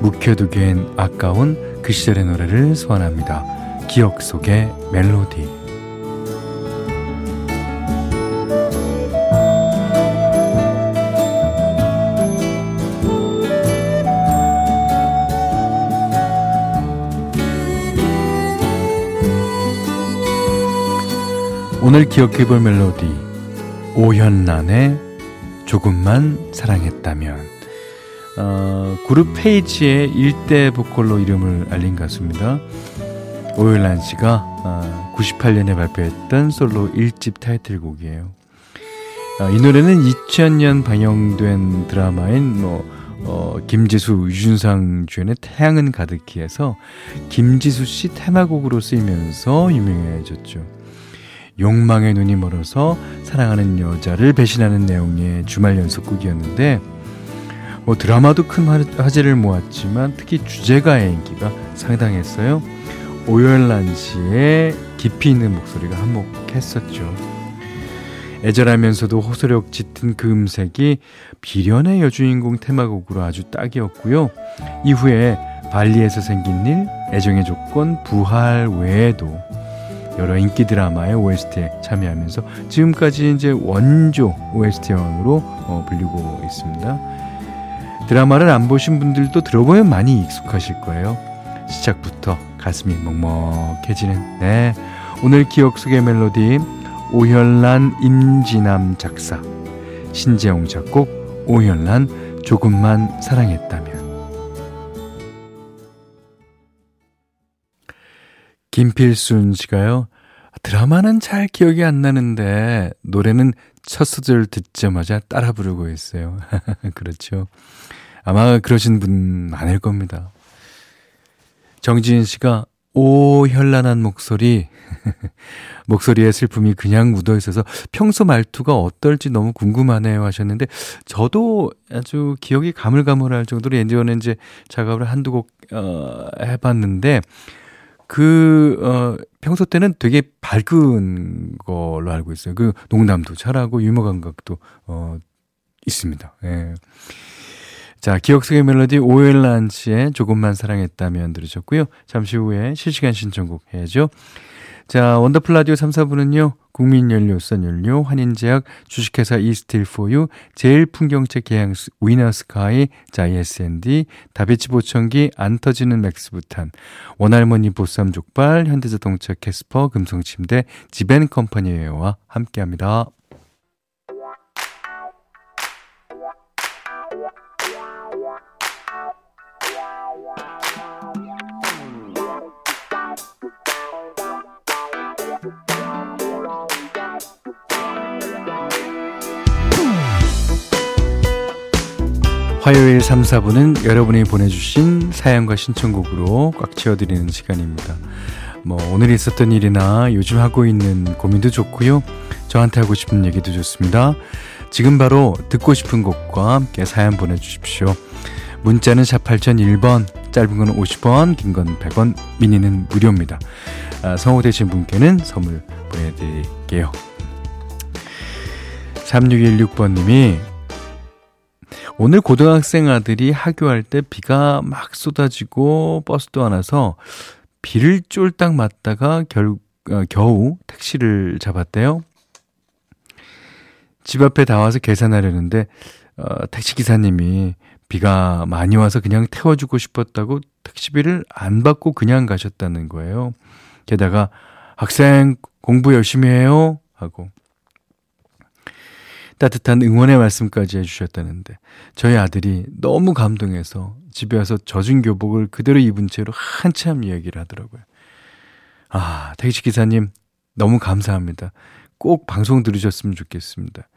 묵혀두기엔 아까운 그 시절의 노래를 소환합니다. 기억 속의 멜로디. 오늘 기억해볼 멜로디 오현란의 조금만 사랑했다면 어, 그룹 페이지의 일대 보컬로 이름을 알린 가수입니다. 오일란 씨가 어, 98년에 발표했던 솔로 1집 타이틀곡이에요. 어, 이 노래는 2000년 방영된 드라마인 뭐 어, 김지수, 유준상 주연의 태양은 가득히에서 김지수 씨 테마곡으로 쓰이면서 유명해졌죠. 욕망의 눈이 멀어서 사랑하는 여자를 배신하는 내용의 주말 연속극이었는데 뭐 드라마도 큰 화제를 모았지만 특히 주제가의 인기가 상당했어요. 오열란 씨의 깊이 있는 목소리가 한몫했었죠. 애절하면서도 호소력 짙은 그 음색이 비련의 여주인공 테마곡으로 아주 딱이었고요. 이후에 발리에서 생긴 일, 애정의 조건, 부활 외에도 여러 인기 드라마의 OST에 참여하면서 지금까지 이제 원조 OST 왕으로 어, 불리고 있습니다. 드라마를 안 보신 분들도 들어보면 많이 익숙하실 거예요. 시작부터 가슴이 먹먹해지는 네 오늘 기억 속의 멜로디 오현란 임진남 작사 신재용 작곡 오현란 조금만 사랑했다면 김필순 씨가요. 드라마는 잘 기억이 안 나는데 노래는 첫 소절 듣자마자 따라 부르고 있어요. 그렇죠. 아마 그러신 분 많을 겁니다. 정지인 씨가 오 현란한 목소리 목소리에 슬픔이 그냥 묻어 있어서 평소 말투가 어떨지 너무 궁금하네요 하셨는데 저도 아주 기억이 가물가물할 정도로 예전에 이제 작업을 한두 곡 어, 해봤는데 그, 어, 평소 때는 되게 밝은 걸로 알고 있어요. 그 농담도 잘하고 유머 감각도, 어, 있습니다. 예. 자, 기억 속의 멜로디 오엘란 씨의 조금만 사랑했다면 들으셨고요. 잠시 후에 실시간 신청곡 해야죠. 자, 원더풀 라디오 3, 4부는요. 국민연료, 썬연료, 환인제약, 주식회사 이스틸포유, 제일풍경채 계양스, 위너스카이, 자이에스앤디, 다비치 보청기, 안 터지는 맥스부탄, 원할머니 보쌈 족발, 현대자동차 캐스퍼, 금성침대, 지벤컴퍼니웨어와 함께합니다. 화요일 3, 4부는 여러분이 보내주신 사연과 신청곡으로 꽉 채워드리는 시간입니다. 뭐, 오늘 있었던 일이나 요즘 하고 있는 고민도 좋고요. 저한테 하고 싶은 얘기도 좋습니다. 지금 바로 듣고 싶은 곡과 함께 사연 보내주십시오. 문자는 샵 8001번, 짧은 건 50원, 긴 건 100원, 미니는 무료입니다. 아, 성호되신 분께는 선물 보내드릴게요. 3616번님이 오늘 고등학생 아들이 하교할 때 비가 막 쏟아지고 버스도 안 와서 비를 쫄딱 맞다가 결, 어, 겨우 택시를 잡았대요. 집 앞에 다 와서 계산하려는데 어, 택시 기사님이 비가 많이 와서 그냥 태워주고 싶었다고 택시비를 안 받고 그냥 가셨다는 거예요. 게다가 학생 공부 열심히 해요 하고 따뜻한 응원의 말씀까지 해주셨다는데 저희 아들이 너무 감동해서 집에 와서 젖은 교복을 그대로 입은 채로 한참 이야기를 하더라고요. 아, 택시 기사님 너무 감사합니다. 꼭 방송 들으셨으면 좋겠습니다.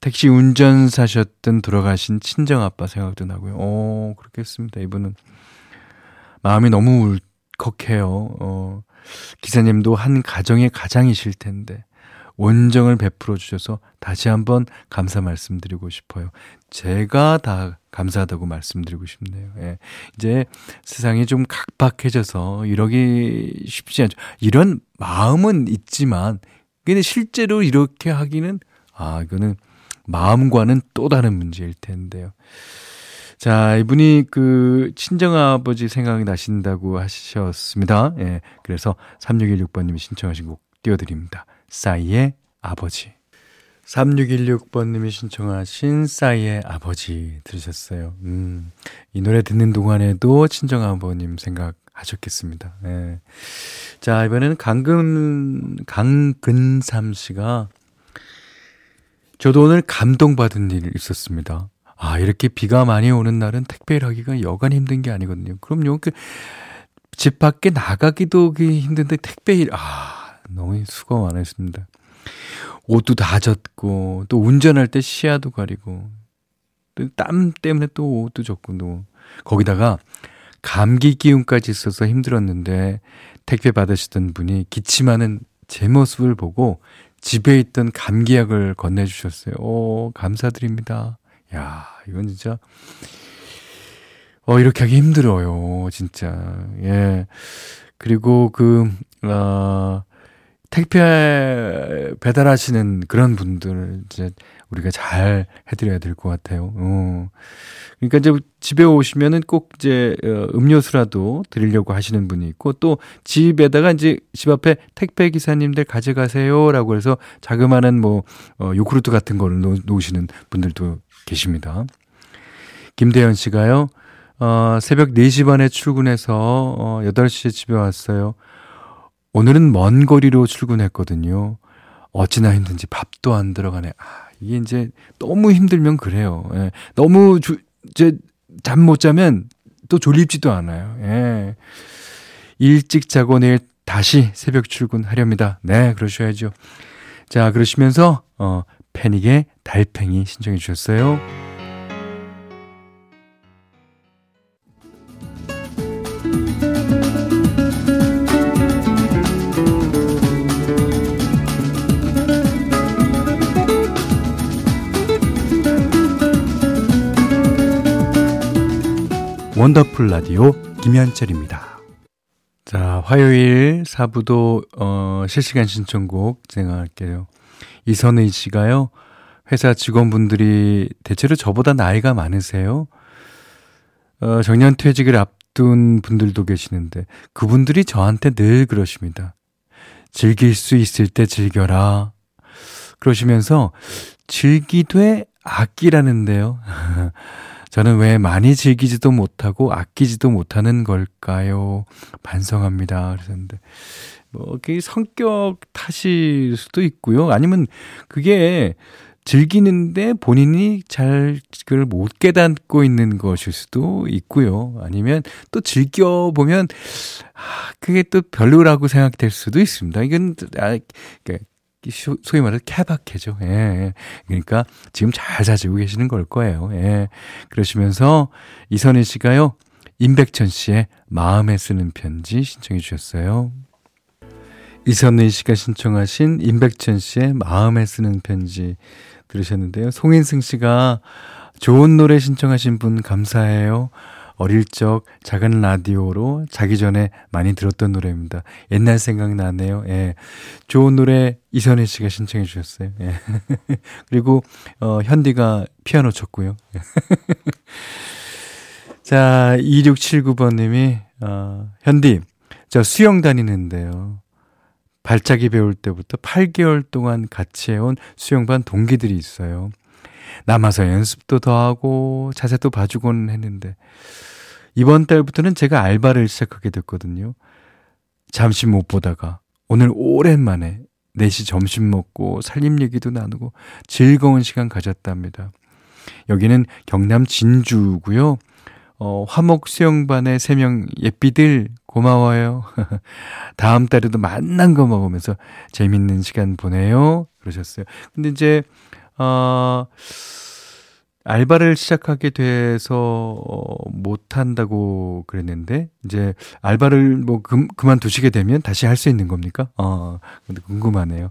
택시 운전사셨던 돌아가신 친정아빠 생각도 나고요. 어, 그렇겠습니다. 이분은. 마음이 너무 울컥해요. 어, 기사님도 한 가정의 가장이실 텐데. 원정을 베풀어 주셔서 다시 한번 감사 말씀드리고 싶어요. 제가 다 감사하다고 말씀드리고 싶네요. 예. 이제 세상이 좀 각박해져서 이러기 쉽지 않죠. 이런 마음은 있지만, 근데 실제로 이렇게 하기는, 아, 이거는 마음과는 또 다른 문제일 텐데요. 자, 이분이 그 친정아버지 생각이 나신다고 하셨습니다. 예. 그래서 3616번님이 신청하신 곡 띄워드립니다. 싸이의 아버지. 3616번님이 신청하신 싸이의 아버지 들으셨어요. 음, 이 노래 듣는 동안에도 친정 아버님 생각하셨겠습니다. 네. 자, 이번에는 강근, 강근삼 씨가 저도 오늘 감동받은 일이 있었습니다. 아, 이렇게 비가 많이 오는 날은 택배를 하기가 여간 힘든 게 아니거든요. 그럼요. 그, 집 밖에 나가기도 힘든데 택배 일, 아, 너무 수고 많으십니다. 옷도 다 젖고, 또 운전할 때 시야도 가리고, 또땀 때문에 또 옷도 젖고, 또 거기다가 감기 기운까지 있어서 힘들었는데, 택배 받으시던 분이 기침하는 제 모습을 보고 집에 있던 감기약을 건네주셨어요. 오, 감사드립니다. 야, 이건 진짜, 어, 이렇게 하기 힘들어요. 진짜. 예. 그리고 그, 어, 택배 배달하시는 그런 분들 이제 우리가 잘 해드려야 될 것 같아요. 어. 그러니까 이제 집에 오시면은 꼭 이제 어, 음료수라도 드리려고 하시는 분이 있고 또 집에다가 이제 집 앞에 택배 기사님들 가져가세요라고 해서 자그마한 뭐 어, 요구르트 같은 거를 놓, 놓으시는 분들도 계십니다. 김대현 씨가요. 어, 새벽 4시 반에 출근해서 어, 8시에 집에 왔어요. 오늘은 먼 거리로 출근했거든요. 어찌나 힘든지 밥도 안 들어가네. 아, 이게 이제 너무 힘들면 그래요. 예. 너무 주, 이제 잠 못 자면 또 졸립지도 않아요. 예. 일찍 자고 내일 다시 새벽 출근하렵니다. 네, 그러셔야죠. 자, 그러시면서, 어, 패닉의 달팽이 신청해 주셨어요. 원더풀 라디오 김현철입니다. 자, 화요일 4부도 어, 실시간 신청곡 진행할게요. 이선의 씨가요. 회사 직원분들이 대체로 저보다 나이가 많으세요. 어, 정년 퇴직을 앞둔 분들도 계시는데 그분들이 저한테 늘 그러십니다. 즐길 수 있을 때 즐겨라. 그러시면서 즐기되 아끼라는데요. 저는 왜 많이 즐기지도 못하고 아끼지도 못하는 걸까요? 반성합니다. 그러셨는데, 뭐, 그 성격 탓일 수도 있고요. 아니면 그게 즐기는데 본인이 잘 그걸 못 깨닫고 있는 것일 수도 있고요. 아니면 또 즐겨보면, 아, 그게 또 별로라고 생각될 수도 있습니다. 이건, 아, 그러니까 소위 말해서 케바케죠. 예, 예. 그러니까 지금 잘 사시고 계시는 걸 거예요. 예. 그러시면서 이선희 씨가요. 임백천 씨의 마음에 쓰는 편지 신청해 주셨어요. 이선희 씨가 신청하신 임백천 씨의 마음에 쓰는 편지 들으셨는데요. 송인승 씨가 좋은 노래 신청하신 분 감사해요. 어릴 적 작은 라디오로 자기 전에 많이 들었던 노래입니다. 옛날 생각나네요. 예. 좋은 노래 이선희 씨가 신청해 주셨어요. 예. 그리고 어 현디가 피아노 쳤고요. 자, 2679번 님이 어 현디 저 수영 다니는데요. 발차기 배울 때부터 8개월 동안 같이 해온 수영반 동기들이 있어요. 남아서 연습도 더 하고 자세도 봐주곤 했는데 이번 달부터는 제가 알바를 시작하게 됐거든요. 잠시 못 보다가 오늘 오랜만에 4시 점심 먹고 살림 얘기도 나누고 즐거운 시간 가졌답니다. 여기는 경남 진주고요. 어, 화목 수영반의 3명 예삐들 고마워요. 다음 달에도 만난 거 먹으면서 재밌는 시간 보내요. 그러셨어요. 근데 이제 어, 알바를 시작하게 돼서 어, 못 한다고 그랬는데 이제 알바를 뭐 그, 그만두시게 되면 다시 할 수 있는 겁니까? 어, 근데 궁금하네요.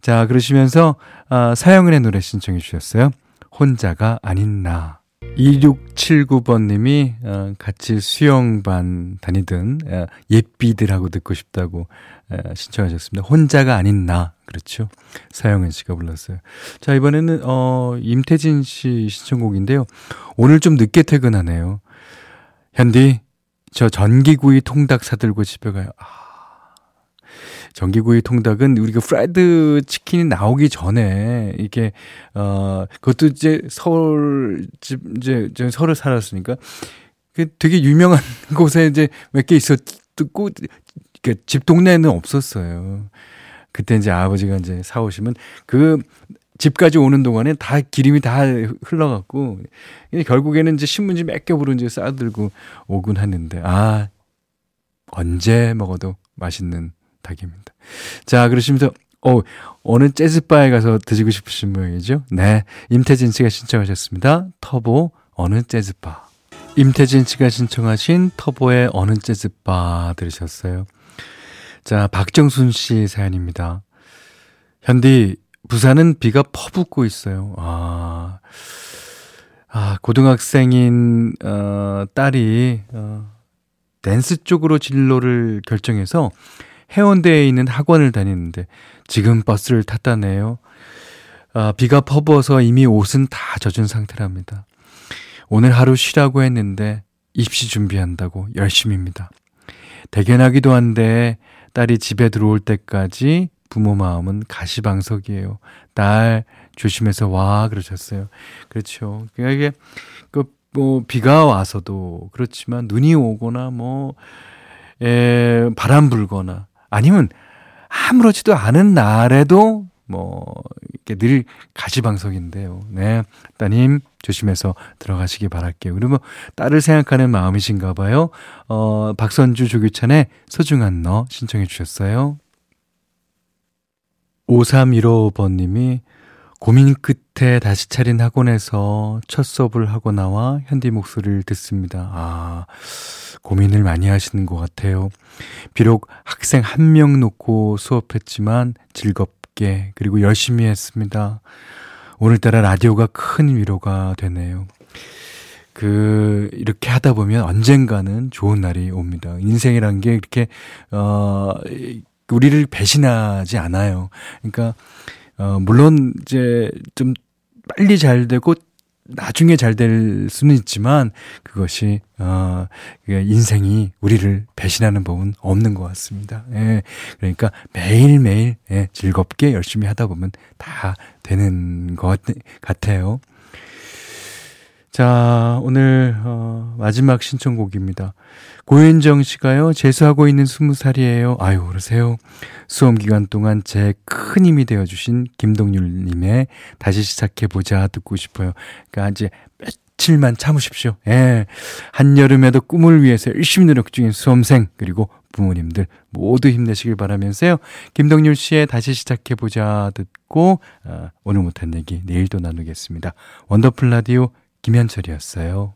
자, 그러시면서 아, 사영은의 노래 신청해 주셨어요. 혼자가 아닌 나. 2679번님이 어, 같이 수영반 다니던 어, 예삐들하고 듣고 싶다고 어, 신청하셨습니다. 혼자가 아닌 나 그렇죠. 사영은 씨가 불렀어요. 자 이번에는 어, 임태진 씨 신청곡인데요. 오늘 좀 늦게 퇴근하네요. 현디 저 전기구이 통닭 사들고 집에 가요. 아. 전기구이 통닭은 우리가 프라이드 치킨이 나오기 전에 이게 어 그것도 이제 서울 집 이제 저 서울 살았으니까 그 되게 유명한 곳에 이제 몇 개 있었고 그집 동네에는 없었어요. 그때 이제 아버지가 이제 사오시면 그 집까지 오는 동안에 다 기름이 다 흘러갖고 결국에는 이제 신문지 몇 겹으로 이제 싸들고 오곤 하는데 아 언제 먹어도 맛있는 닭입니다. 자, 그러시면서, 어, 어느 재즈바에 가서 드시고 싶으신 모양이죠? 네. 임태진 씨가 신청하셨습니다. 터보, 어느 재즈바. 임태진 씨가 신청하신 터보의 어느 재즈바 들으셨어요. 자, 박정순 씨 사연입니다. 현디, 부산은 비가 퍼붓고 있어요. 아, 아 고등학생인, 어, 딸이, 어, 댄스 쪽으로 진로를 결정해서 해운대에 있는 학원을 다니는데 지금 버스를 탔다네요. 아, 비가 퍼부어서 이미 옷은 다 젖은 상태랍니다. 오늘 하루 쉬라고 했는데 입시 준비한다고 열심입니다. 대견하기도 한데 딸이 집에 들어올 때까지 부모 마음은 가시방석이에요. 딸 조심해서 와 그러셨어요. 그렇죠. 그러니까 이게 그뭐 비가 와서도 그렇지만 눈이 오거나 뭐 에, 바람 불거나 아니면 아무렇지도 않은 날에도 뭐 이렇게 늘 가시방석인데요. 네, 따님 조심해서 들어가시기 바랄게요. 그리고 딸을 생각하는 마음이신가 봐요. 어, 박선주 조규찬의 소중한 너 신청해 주셨어요. 5315번님이 고민 끝에 다시 차린 학원에서 첫 수업을 하고 나와 현디 목소리를 듣습니다. 아, 고민을 많이 하시는 것 같아요. 비록 학생 한 명 놓고 수업했지만 즐겁게 그리고 열심히 했습니다. 오늘따라 라디오가 큰 위로가 되네요. 그, 이렇게 하다 보면 언젠가는 좋은 날이 옵니다. 인생이란 게 이렇게, 어, 우리를 배신하지 않아요. 그러니까, 어, 물론 이제 좀 빨리 잘 되고 나중에 잘 될 수는 있지만 그것이 어 인생이 우리를 배신하는 법은 없는 것 같습니다. 예. 그러니까 매일 매일 예, 즐겁게 열심히 하다 보면 다 되는 것 같아요. 자, 오늘 어 마지막 신청곡입니다. 고현정 씨가요, 재수하고 있는 스무 살이에요. 아유, 그러세요. 수험 기간 동안 제 큰 힘이 되어 주신 김동률 님의 다시 시작해 보자 듣고 싶어요. 그러니까 이제 며칠만 참으십시오. 예. 한여름에도 꿈을 위해서 열심히 노력 중인 수험생, 그리고 부모님들 모두 힘내시길 바라면서요. 김동률 씨의 다시 시작해 보자 듣고, 어, 오늘 못한 얘기 내일 도 나누겠습니다. 원더풀 라디오 김현철이었어요.